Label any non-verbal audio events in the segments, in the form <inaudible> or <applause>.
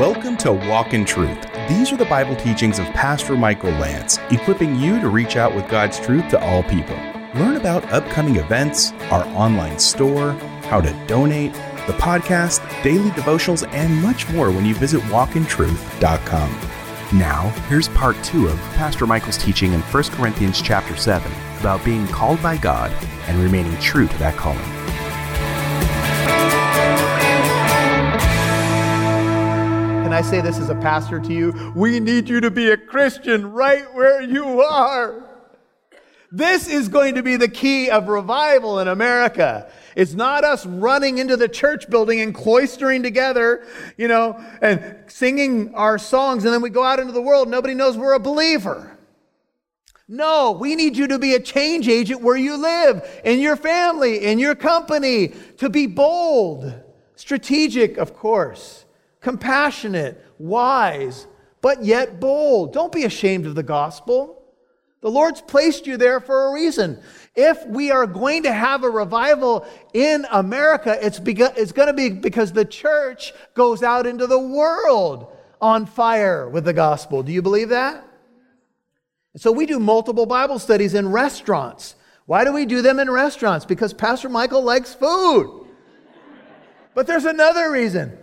Welcome to Walk in Truth. These are the Bible teachings of Pastor Michael Lance, equipping you to reach out with God's truth to all people. Learn about upcoming events, our online store, how to donate, the podcast, daily devotionals, and much more when you visit walkintruth.com. Now, here's part two of Pastor Michael's teaching in 1 Corinthians chapter 7 about being called by God and remaining true to that calling. I say this as a pastor to you? We need you to be a Christian right where you are. This is going to be the key of revival in America. It's not us running into the church building and cloistering together, you know, and singing our songs, and then we go out into the world. Nobody knows we're a believer. No, we need you to be a change agent where you live, in your family, in your company, to be bold, strategic, of course compassionate, wise, but yet bold. Don't be ashamed of the gospel. The Lord's placed you there for a reason. If we are going to have a revival in America, it's, begun, it's going to be because the church goes out into the world on fire with the gospel. Do you believe that? So we do multiple Bible studies in restaurants. Why do we do them in restaurants? Because Pastor Michael likes food. But there's another reason.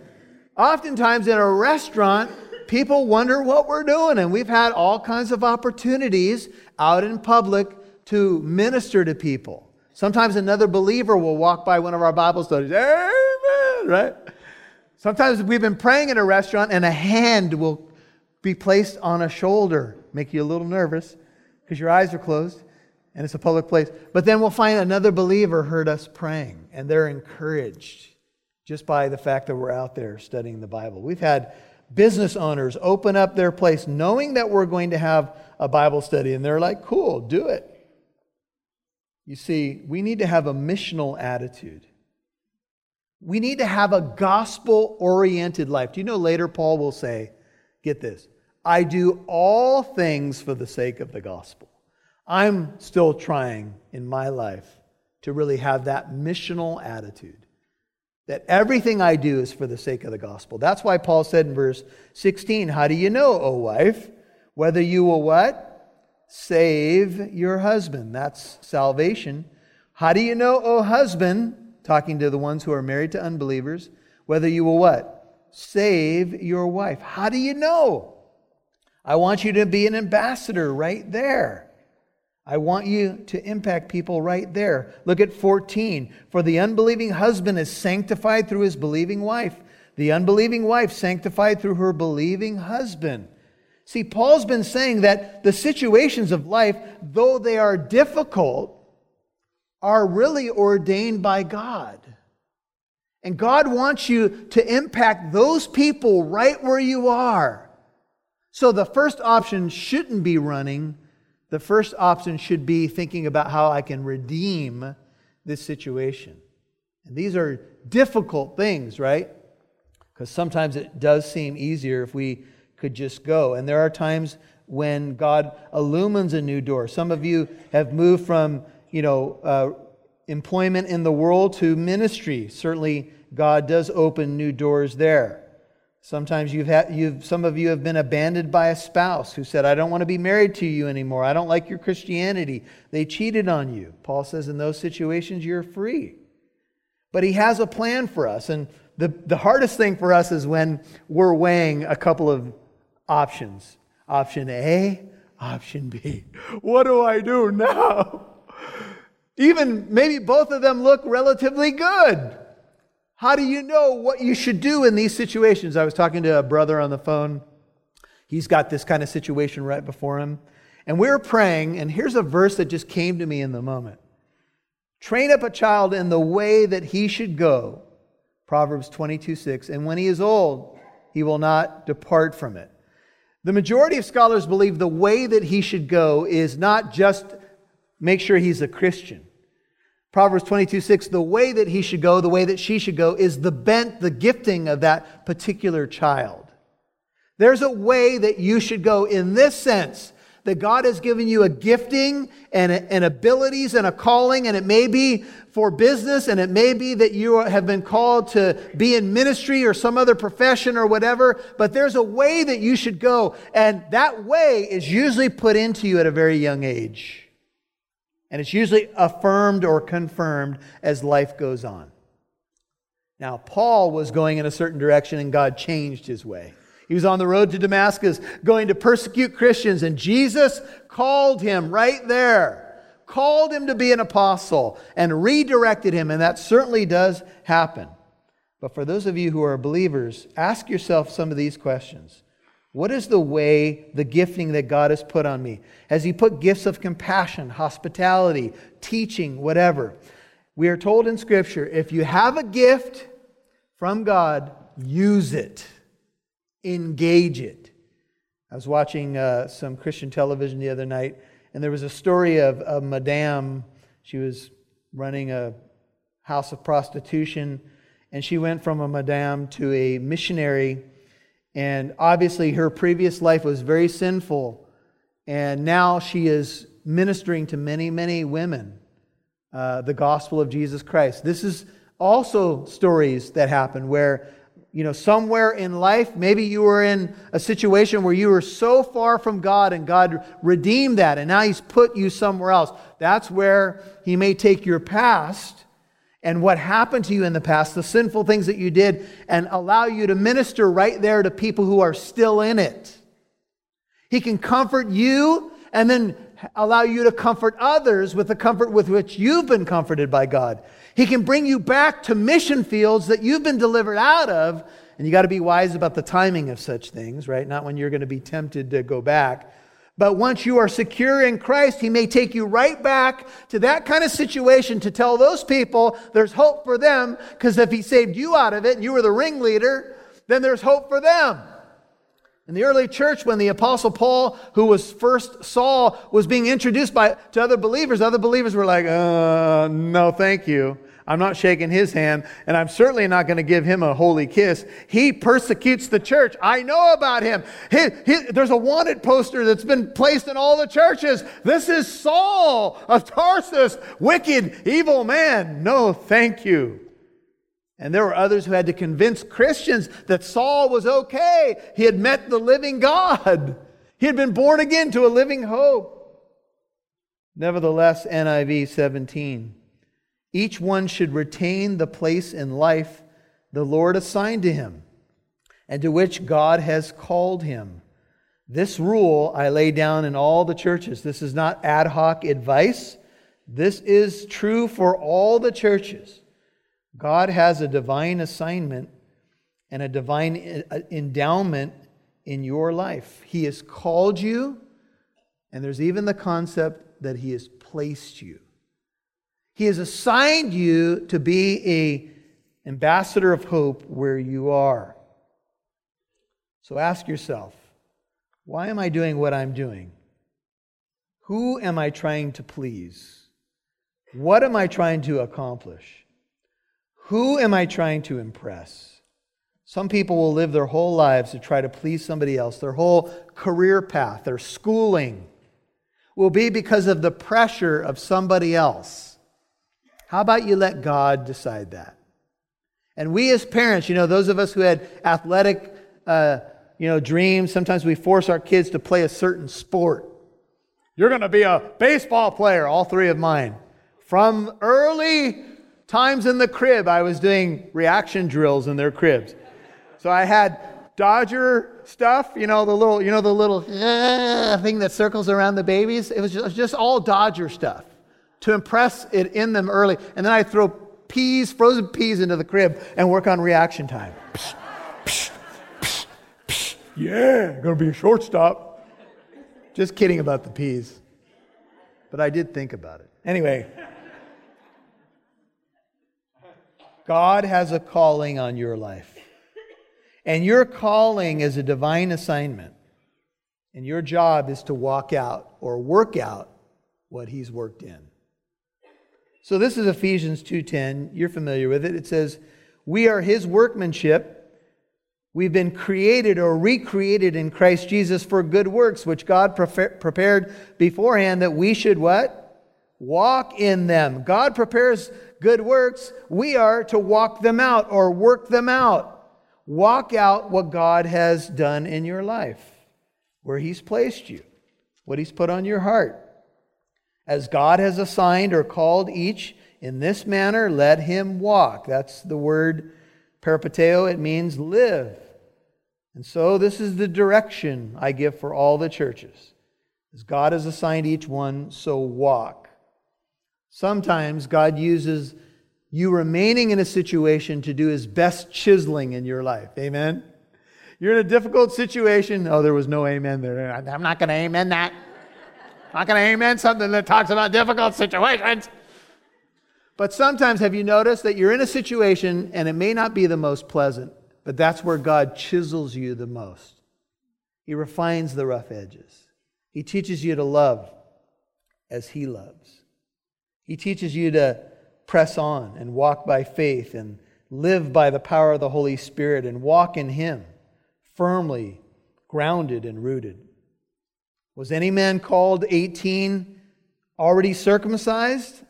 Oftentimes in a restaurant, people wonder what we're doing, and we've had all kinds of opportunities out in public to minister to people. Sometimes another believer will walk by one of our Bible studies, Amen, right? Sometimes we've been praying in a restaurant and a hand will be placed on a shoulder, make you a little nervous because your eyes are closed and it's a public place. But then we'll find another believer heard us praying and they're encouraged just by the fact that we're out there studying the Bible. We've had business owners open up their place knowing that we're going to have a Bible study, and they're like, cool, do it. You see, we need to have a missional attitude. We need to have a gospel oriented life. Do you know later Paul will say, get this, I do all things for the sake of the gospel. I'm still trying in my life to really have that missional attitude that everything I do is for the sake of the gospel. That's why Paul said in verse 16, How do you know, O wife, whether you will what? Save your husband. That's salvation. How do you know, O husband, talking to the ones who are married to unbelievers, whether you will what? Save your wife. How do you know? I want you to be an ambassador right there. I want you to impact people right there. Look at 14. For the unbelieving husband is sanctified through his believing wife, the unbelieving wife sanctified through her believing husband. See, Paul's been saying that the situations of life, though they are difficult, are really ordained by God. And God wants you to impact those people right where you are. So the first option shouldn't be running the first option should be thinking about how I can redeem this situation. And these are difficult things, right? Because sometimes it does seem easier if we could just go. And there are times when God illumines a new door. Some of you have moved from, you know, uh, employment in the world to ministry. Certainly, God does open new doors there. Sometimes you've had, you've, some of you have been abandoned by a spouse who said, I don't want to be married to you anymore. I don't like your Christianity. They cheated on you. Paul says, in those situations, you're free. But he has a plan for us. And the, the hardest thing for us is when we're weighing a couple of options option A, option B. What do I do now? Even maybe both of them look relatively good. How do you know what you should do in these situations? I was talking to a brother on the phone. He's got this kind of situation right before him. And we were praying, and here's a verse that just came to me in the moment Train up a child in the way that he should go. Proverbs 22 6. And when he is old, he will not depart from it. The majority of scholars believe the way that he should go is not just make sure he's a Christian. Proverbs 22 6, the way that he should go, the way that she should go, is the bent, the gifting of that particular child. There's a way that you should go in this sense that God has given you a gifting and, and abilities and a calling, and it may be for business, and it may be that you have been called to be in ministry or some other profession or whatever, but there's a way that you should go, and that way is usually put into you at a very young age. And it's usually affirmed or confirmed as life goes on. Now, Paul was going in a certain direction, and God changed his way. He was on the road to Damascus going to persecute Christians, and Jesus called him right there, called him to be an apostle, and redirected him, and that certainly does happen. But for those of you who are believers, ask yourself some of these questions. What is the way, the gifting that God has put on me? Has He put gifts of compassion, hospitality, teaching, whatever? We are told in Scripture if you have a gift from God, use it engage it. I was watching uh, some Christian television the other night, and there was a story of a madame. She was running a house of prostitution, and she went from a madame to a missionary. And obviously, her previous life was very sinful, and now she is ministering to many, many women uh, the gospel of Jesus Christ. This is also stories that happen where you know, somewhere in life, maybe you were in a situation where you were so far from God and God redeemed that and now He's put you somewhere else. That's where He may take your past and what happened to you in the past, the sinful things that you did, and allow you to minister right there to people who are still in it. He can comfort you and then allow you to comfort others with the comfort with which you've been comforted by God. He can bring you back to mission fields that you've been delivered out of. And you got to be wise about the timing of such things, right? Not when you're going to be tempted to go back. But once you are secure in Christ, He may take you right back to that kind of situation to tell those people there's hope for them. Because if He saved you out of it and you were the ringleader, then there's hope for them. In the early church, when the apostle Paul, who was first Saul, was being introduced by, to other believers, other believers were like, uh, no, thank you. I'm not shaking his hand, and I'm certainly not going to give him a holy kiss. He persecutes the church. I know about him. He, he, there's a wanted poster that's been placed in all the churches. This is Saul of Tarsus, wicked, evil man. No, thank you. And there were others who had to convince Christians that Saul was okay. He had met the living God. He had been born again to a living hope. Nevertheless, NIV 17. Each one should retain the place in life the Lord assigned to him and to which God has called him. This rule I lay down in all the churches. This is not ad hoc advice. This is true for all the churches. God has a divine assignment and a divine uh, endowment in your life. He has called you, and there's even the concept that He has placed you. He has assigned you to be a ambassador of hope where you are. So ask yourself, why am I doing what I'm doing? Who am I trying to please? What am I trying to accomplish? Who am I trying to impress? Some people will live their whole lives to try to please somebody else. Their whole career path, their schooling will be because of the pressure of somebody else. How about you let God decide that? And we as parents, you know, those of us who had athletic, uh, you know, dreams, sometimes we force our kids to play a certain sport. You're going to be a baseball player, all three of mine. From early times in the crib, I was doing reaction drills in their cribs. So I had Dodger stuff, you know, the little, you know, the little uh, thing that circles around the babies. It was just, it was just all Dodger stuff to impress it in them early. And then I throw peas, frozen peas into the crib and work on reaction time. yeah, gonna be a shortstop. Just kidding about the peas. But I did think about it. Anyway, God has a calling on your life. And your calling is a divine assignment. And your job is to walk out or work out what He's worked in. So this is Ephesians 2:10. You're familiar with it. It says, "We are his workmanship, We've been created or recreated in Christ Jesus for good works, which God prepared beforehand that we should what? Walk in them. God prepares good works. We are to walk them out or work them out. Walk out what God has done in your life, where He's placed you, what He's put on your heart. As God has assigned or called each in this manner, let him walk. That's the word peripateo. It means live. And so this is the direction I give for all the churches. As God has assigned each one, so walk. Sometimes God uses you remaining in a situation to do his best chiseling in your life. Amen? You're in a difficult situation. Oh, there was no amen there. I'm not going to amen that. Not going to amen something that talks about difficult situations. But sometimes, have you noticed that you're in a situation and it may not be the most pleasant? But that's where God chisels you the most. He refines the rough edges. He teaches you to love as He loves. He teaches you to press on and walk by faith and live by the power of the Holy Spirit and walk in Him firmly grounded and rooted. Was any man called 18 already circumcised?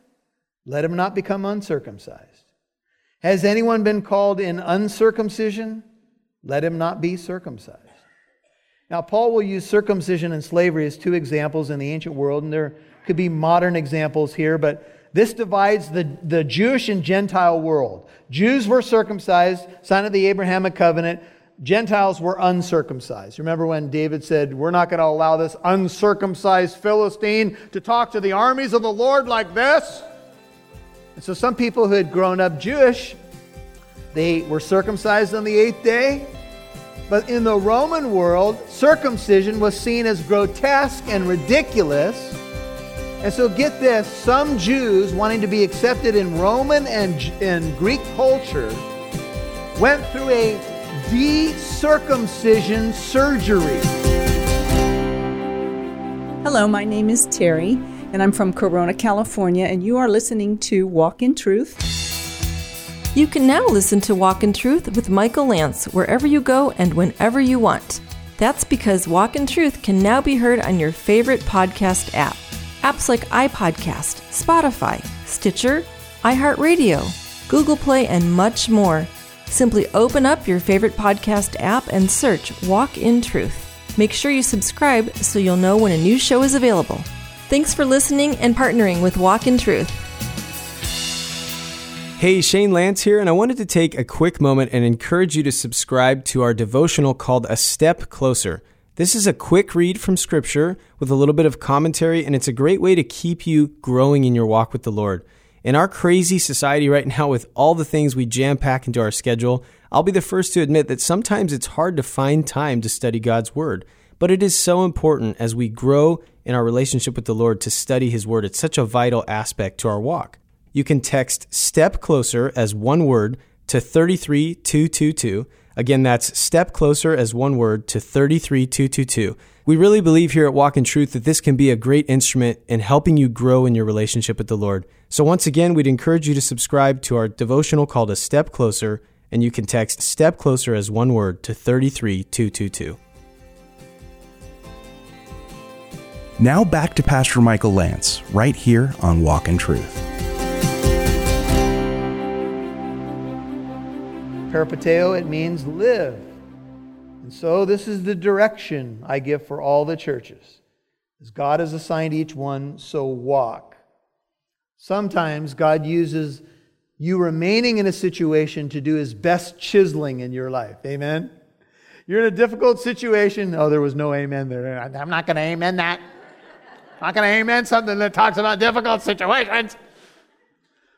Let him not become uncircumcised. Has anyone been called in uncircumcision? Let him not be circumcised. Now, Paul will use circumcision and slavery as two examples in the ancient world, and there could be modern examples here, but this divides the, the Jewish and Gentile world. Jews were circumcised, sign of the Abrahamic covenant. Gentiles were uncircumcised. Remember when David said, We're not going to allow this uncircumcised Philistine to talk to the armies of the Lord like this? And so some people who had grown up Jewish, they were circumcised on the eighth day. But in the Roman world, circumcision was seen as grotesque and ridiculous. And so get this some Jews wanting to be accepted in Roman and, and Greek culture went through a de-circumcision surgery. Hello, my name is Terry and I'm from Corona, California, and you are listening to Walk in Truth. You can now listen to Walk in Truth with Michael Lance wherever you go and whenever you want. That's because Walk in Truth can now be heard on your favorite podcast app. Apps like iPodcast, Spotify, Stitcher, iHeartRadio, Google Play, and much more. Simply open up your favorite podcast app and search Walk in Truth. Make sure you subscribe so you'll know when a new show is available. Thanks for listening and partnering with Walk in Truth. Hey, Shane Lance here, and I wanted to take a quick moment and encourage you to subscribe to our devotional called A Step Closer. This is a quick read from Scripture with a little bit of commentary, and it's a great way to keep you growing in your walk with the Lord. In our crazy society right now, with all the things we jam pack into our schedule, I'll be the first to admit that sometimes it's hard to find time to study God's Word. But it is so important as we grow in our relationship with the Lord to study His Word. It's such a vital aspect to our walk. You can text Step Closer as one word to 33222. Again, that's Step Closer as one word to 33222. We really believe here at Walk in Truth that this can be a great instrument in helping you grow in your relationship with the Lord. So, once again, we'd encourage you to subscribe to our devotional called A Step Closer, and you can text Step Closer as one word to 33222. Now back to Pastor Michael Lance, right here on Walk in Truth. Peripateo, it means live. And so this is the direction I give for all the churches. As God has assigned each one, so walk. Sometimes God uses you remaining in a situation to do his best chiseling in your life. Amen? You're in a difficult situation. Oh, there was no amen there. I'm not going to amen that. I'm not going to amen something that talks about difficult situations.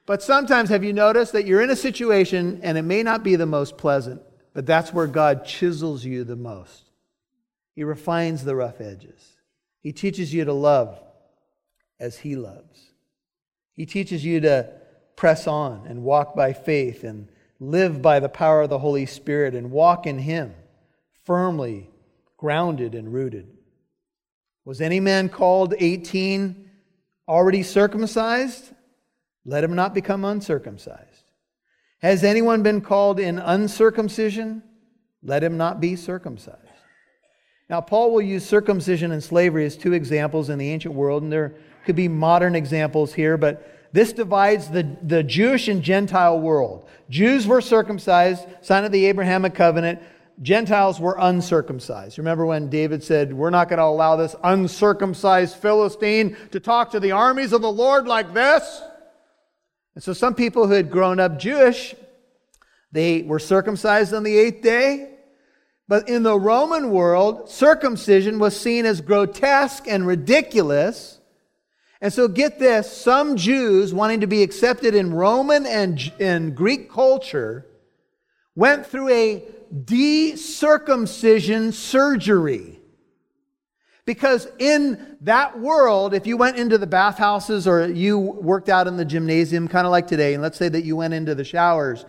But sometimes, have you noticed that you're in a situation and it may not be the most pleasant, but that's where God chisels you the most? He refines the rough edges. He teaches you to love as He loves. He teaches you to press on and walk by faith and live by the power of the Holy Spirit and walk in Him firmly grounded and rooted. Was any man called 18 already circumcised? Let him not become uncircumcised. Has anyone been called in uncircumcision? Let him not be circumcised. Now, Paul will use circumcision and slavery as two examples in the ancient world, and there could be modern examples here, but this divides the, the Jewish and Gentile world. Jews were circumcised, sign of the Abrahamic covenant. Gentiles were uncircumcised. Remember when David said, We're not going to allow this uncircumcised Philistine to talk to the armies of the Lord like this? And so some people who had grown up Jewish, they were circumcised on the eighth day. But in the Roman world, circumcision was seen as grotesque and ridiculous. And so get this some Jews wanting to be accepted in Roman and, in Greek culture went through a decircumcision surgery. Because in that world, if you went into the bathhouses or you worked out in the gymnasium, kind of like today, and let's say that you went into the showers,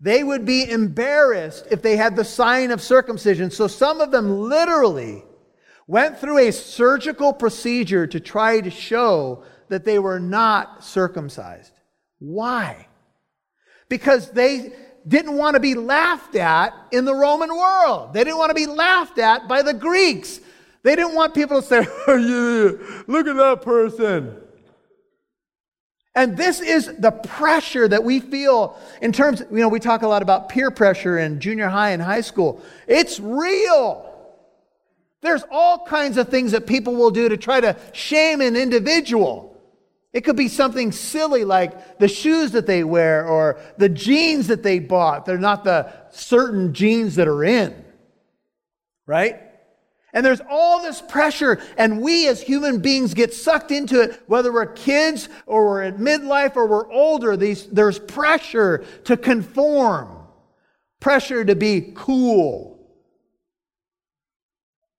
they would be embarrassed if they had the sign of circumcision. So some of them literally went through a surgical procedure to try to show that they were not circumcised. Why? Because they didn't want to be laughed at in the Roman world. They didn't want to be laughed at by the Greeks. They didn't want people to say, <laughs> oh, yeah, look at that person. And this is the pressure that we feel in terms, you know, we talk a lot about peer pressure in junior high and high school. It's real. There's all kinds of things that people will do to try to shame an individual. It could be something silly like the shoes that they wear or the jeans that they bought. They're not the certain jeans that are in. Right? And there's all this pressure, and we as human beings get sucked into it, whether we're kids or we're at midlife or we're older. These, there's pressure to conform, pressure to be cool.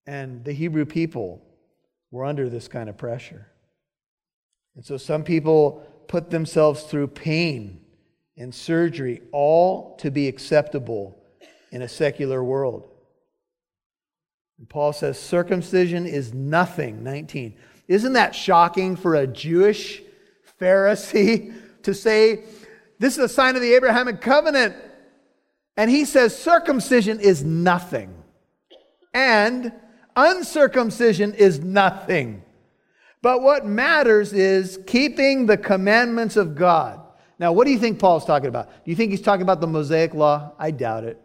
And the Hebrew people were under this kind of pressure. And so some people put themselves through pain and surgery, all to be acceptable in a secular world. And Paul says circumcision is nothing, 19. Isn't that shocking for a Jewish Pharisee to say, this is a sign of the Abrahamic covenant? And he says circumcision is nothing. And uncircumcision is nothing. But what matters is keeping the commandments of God. Now, what do you think Paul's talking about? Do you think he's talking about the Mosaic law? I doubt it.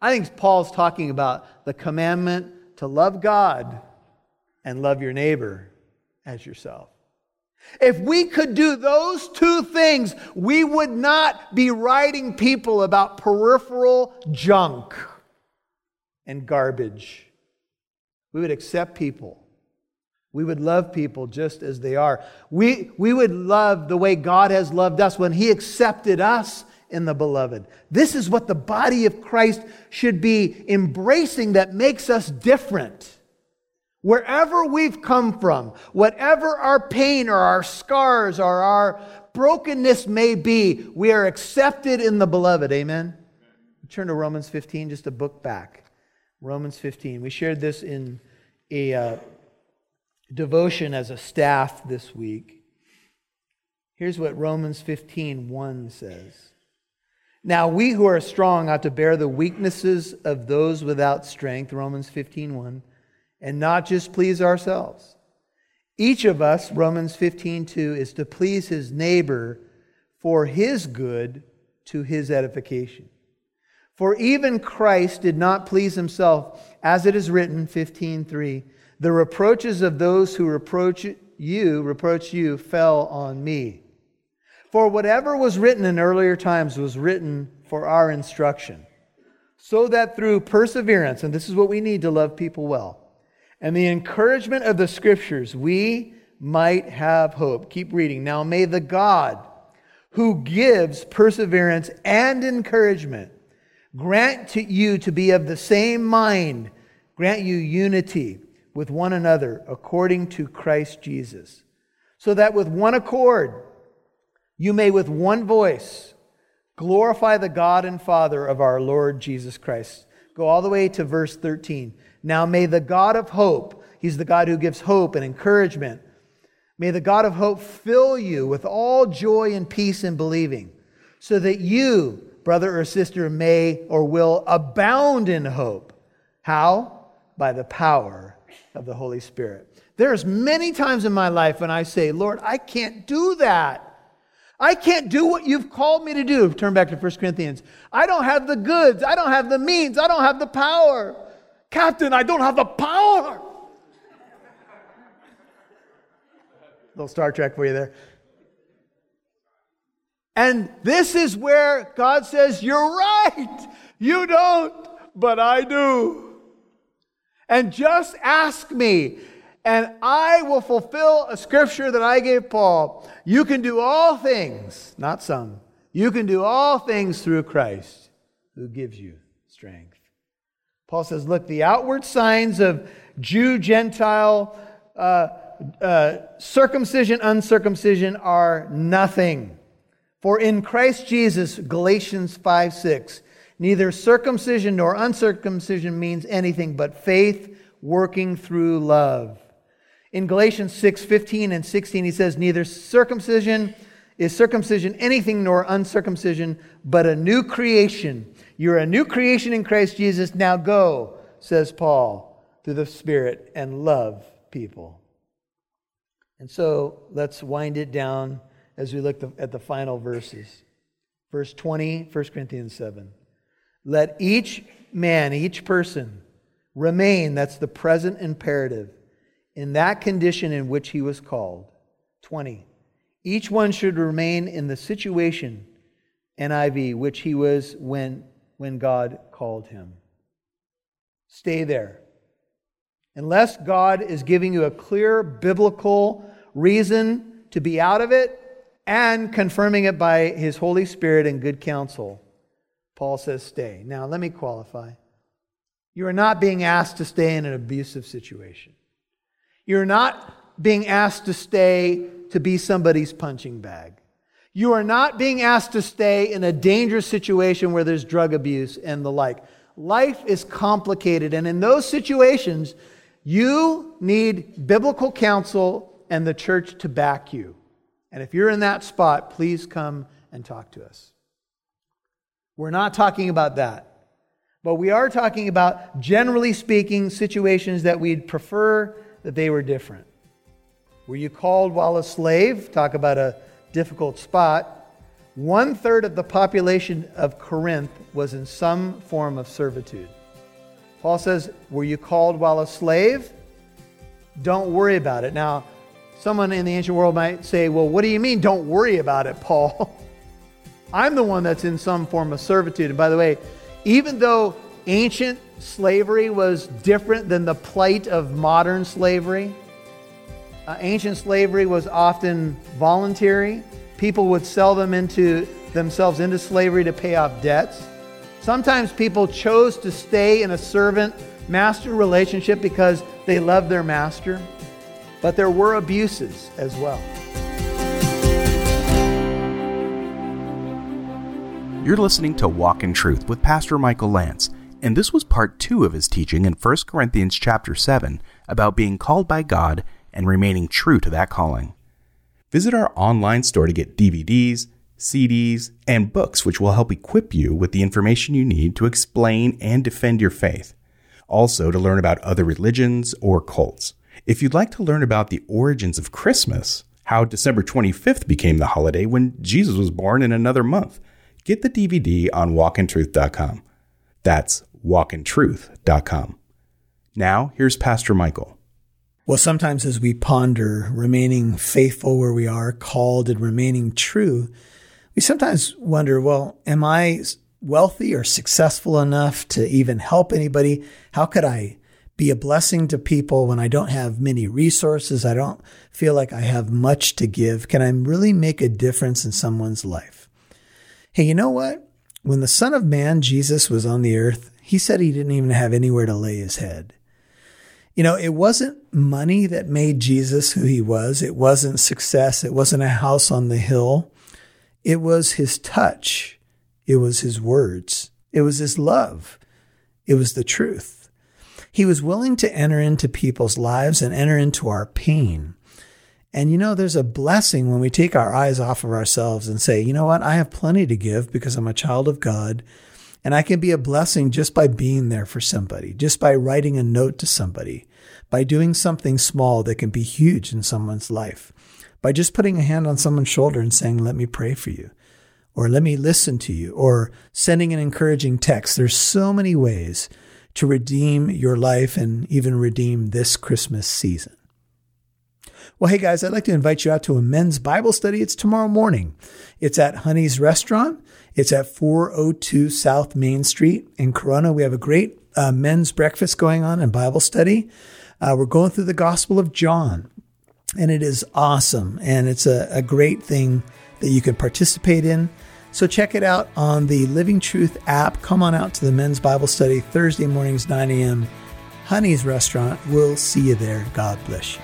I think Paul's talking about the commandment to love God and love your neighbor as yourself. If we could do those two things, we would not be writing people about peripheral junk and garbage. We would accept people we would love people just as they are. We, we would love the way God has loved us when He accepted us in the beloved. This is what the body of Christ should be embracing that makes us different. Wherever we've come from, whatever our pain or our scars or our brokenness may be, we are accepted in the beloved. Amen? Turn to Romans 15, just a book back. Romans 15. We shared this in a. Uh, devotion as a staff this week. Here's what Romans 15 1 says. Now we who are strong ought to bear the weaknesses of those without strength, Romans 15 1, and not just please ourselves. Each of us, Romans 15 2, is to please his neighbor for his good to his edification. For even Christ did not please himself, as it is written, 15 3. The reproaches of those who reproach you, reproach you, fell on me. For whatever was written in earlier times was written for our instruction, so that through perseverance, and this is what we need to love people well, and the encouragement of the scriptures, we might have hope. Keep reading. Now may the God who gives perseverance and encouragement grant to you to be of the same mind, grant you unity with one another according to Christ Jesus, so that with one accord you may with one voice glorify the God and Father of our Lord Jesus Christ. Go all the way to verse 13. Now may the God of hope, he's the God who gives hope and encouragement, may the God of hope fill you with all joy and peace in believing, so that you, brother or sister may or will abound in hope. How? By the power of the Holy Spirit. There's many times in my life when I say, Lord, I can't do that. I can't do what you've called me to do. Turn back to 1 Corinthians. I don't have the goods. I don't have the means. I don't have the power. Captain, I don't have the power. <laughs> little Star Trek for you there. And this is where God says, You're right. You don't, but I do. And just ask me, and I will fulfill a scripture that I gave Paul. You can do all things, not some. You can do all things through Christ who gives you strength. Paul says, Look, the outward signs of Jew, Gentile, uh, uh, circumcision, uncircumcision are nothing. For in Christ Jesus, Galatians 5 6, neither circumcision nor uncircumcision means anything but faith working through love. In Galatians 6 15 and 16, he says, Neither circumcision is circumcision anything nor uncircumcision, but a new creation. You're a new creation in Christ Jesus. Now go, says Paul, through the Spirit and love people. And so let's wind it down as we look at the final verses. Verse 20, 1 Corinthians 7. Let each man, each person, remain, that's the present imperative, in that condition in which he was called. 20. Each one should remain in the situation, NIV, which he was when, when God called him. Stay there. Unless God is giving you a clear biblical reason to be out of it and confirming it by his Holy Spirit and good counsel, Paul says, stay. Now, let me qualify. You are not being asked to stay in an abusive situation. You're not being asked to stay to be somebody's punching bag. You are not being asked to stay in a dangerous situation where there's drug abuse and the like. Life is complicated, and in those situations, you need biblical counsel and the church to back you. And if you're in that spot, please come and talk to us. We're not talking about that. But we are talking about, generally speaking, situations that we'd prefer that they were different. Were you called while a slave? Talk about a difficult spot. One third of the population of Corinth was in some form of servitude. Paul says, Were you called while a slave? Don't worry about it. Now, someone in the ancient world might say, Well, what do you mean, don't worry about it, Paul? <laughs> I'm the one that's in some form of servitude. And by the way, even though ancient slavery was different than the plight of modern slavery, uh, ancient slavery was often voluntary. People would sell them into themselves into slavery to pay off debts. Sometimes people chose to stay in a servant master relationship because they loved their master, but there were abuses as well. You're listening to Walk in Truth with Pastor Michael Lance, and this was part 2 of his teaching in 1 Corinthians chapter 7 about being called by God and remaining true to that calling. Visit our online store to get DVDs, CDs, and books which will help equip you with the information you need to explain and defend your faith. Also, to learn about other religions or cults. If you'd like to learn about the origins of Christmas, how December 25th became the holiday when Jesus was born in another month, get the DVD on walkintruth.com. That's walkintruth.com. Now, here's Pastor Michael. Well, sometimes as we ponder remaining faithful where we are, called and remaining true, we sometimes wonder, well, am I wealthy or successful enough to even help anybody? How could I be a blessing to people when I don't have many resources? I don't feel like I have much to give. Can I really make a difference in someone's life? Hey, you know what? When the Son of Man, Jesus, was on the earth, he said he didn't even have anywhere to lay his head. You know, it wasn't money that made Jesus who he was. It wasn't success. It wasn't a house on the hill. It was his touch. It was his words. It was his love. It was the truth. He was willing to enter into people's lives and enter into our pain. And you know, there's a blessing when we take our eyes off of ourselves and say, you know what? I have plenty to give because I'm a child of God. And I can be a blessing just by being there for somebody, just by writing a note to somebody, by doing something small that can be huge in someone's life, by just putting a hand on someone's shoulder and saying, let me pray for you, or let me listen to you, or sending an encouraging text. There's so many ways to redeem your life and even redeem this Christmas season. Well, hey guys, I'd like to invite you out to a men's Bible study. It's tomorrow morning. It's at Honey's Restaurant. It's at 402 South Main Street in Corona. We have a great uh, men's breakfast going on and Bible study. Uh, we're going through the Gospel of John, and it is awesome. And it's a, a great thing that you can participate in. So check it out on the Living Truth app. Come on out to the men's Bible study Thursday mornings, 9 a.m. Honey's Restaurant. We'll see you there. God bless you.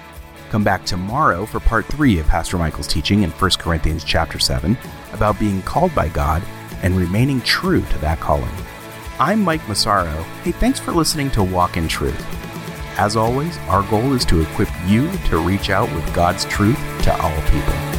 Come back tomorrow for part three of Pastor Michael's teaching in 1 Corinthians chapter 7 about being called by God and remaining true to that calling. I'm Mike Massaro. Hey, thanks for listening to Walk in Truth. As always, our goal is to equip you to reach out with God's truth to all people.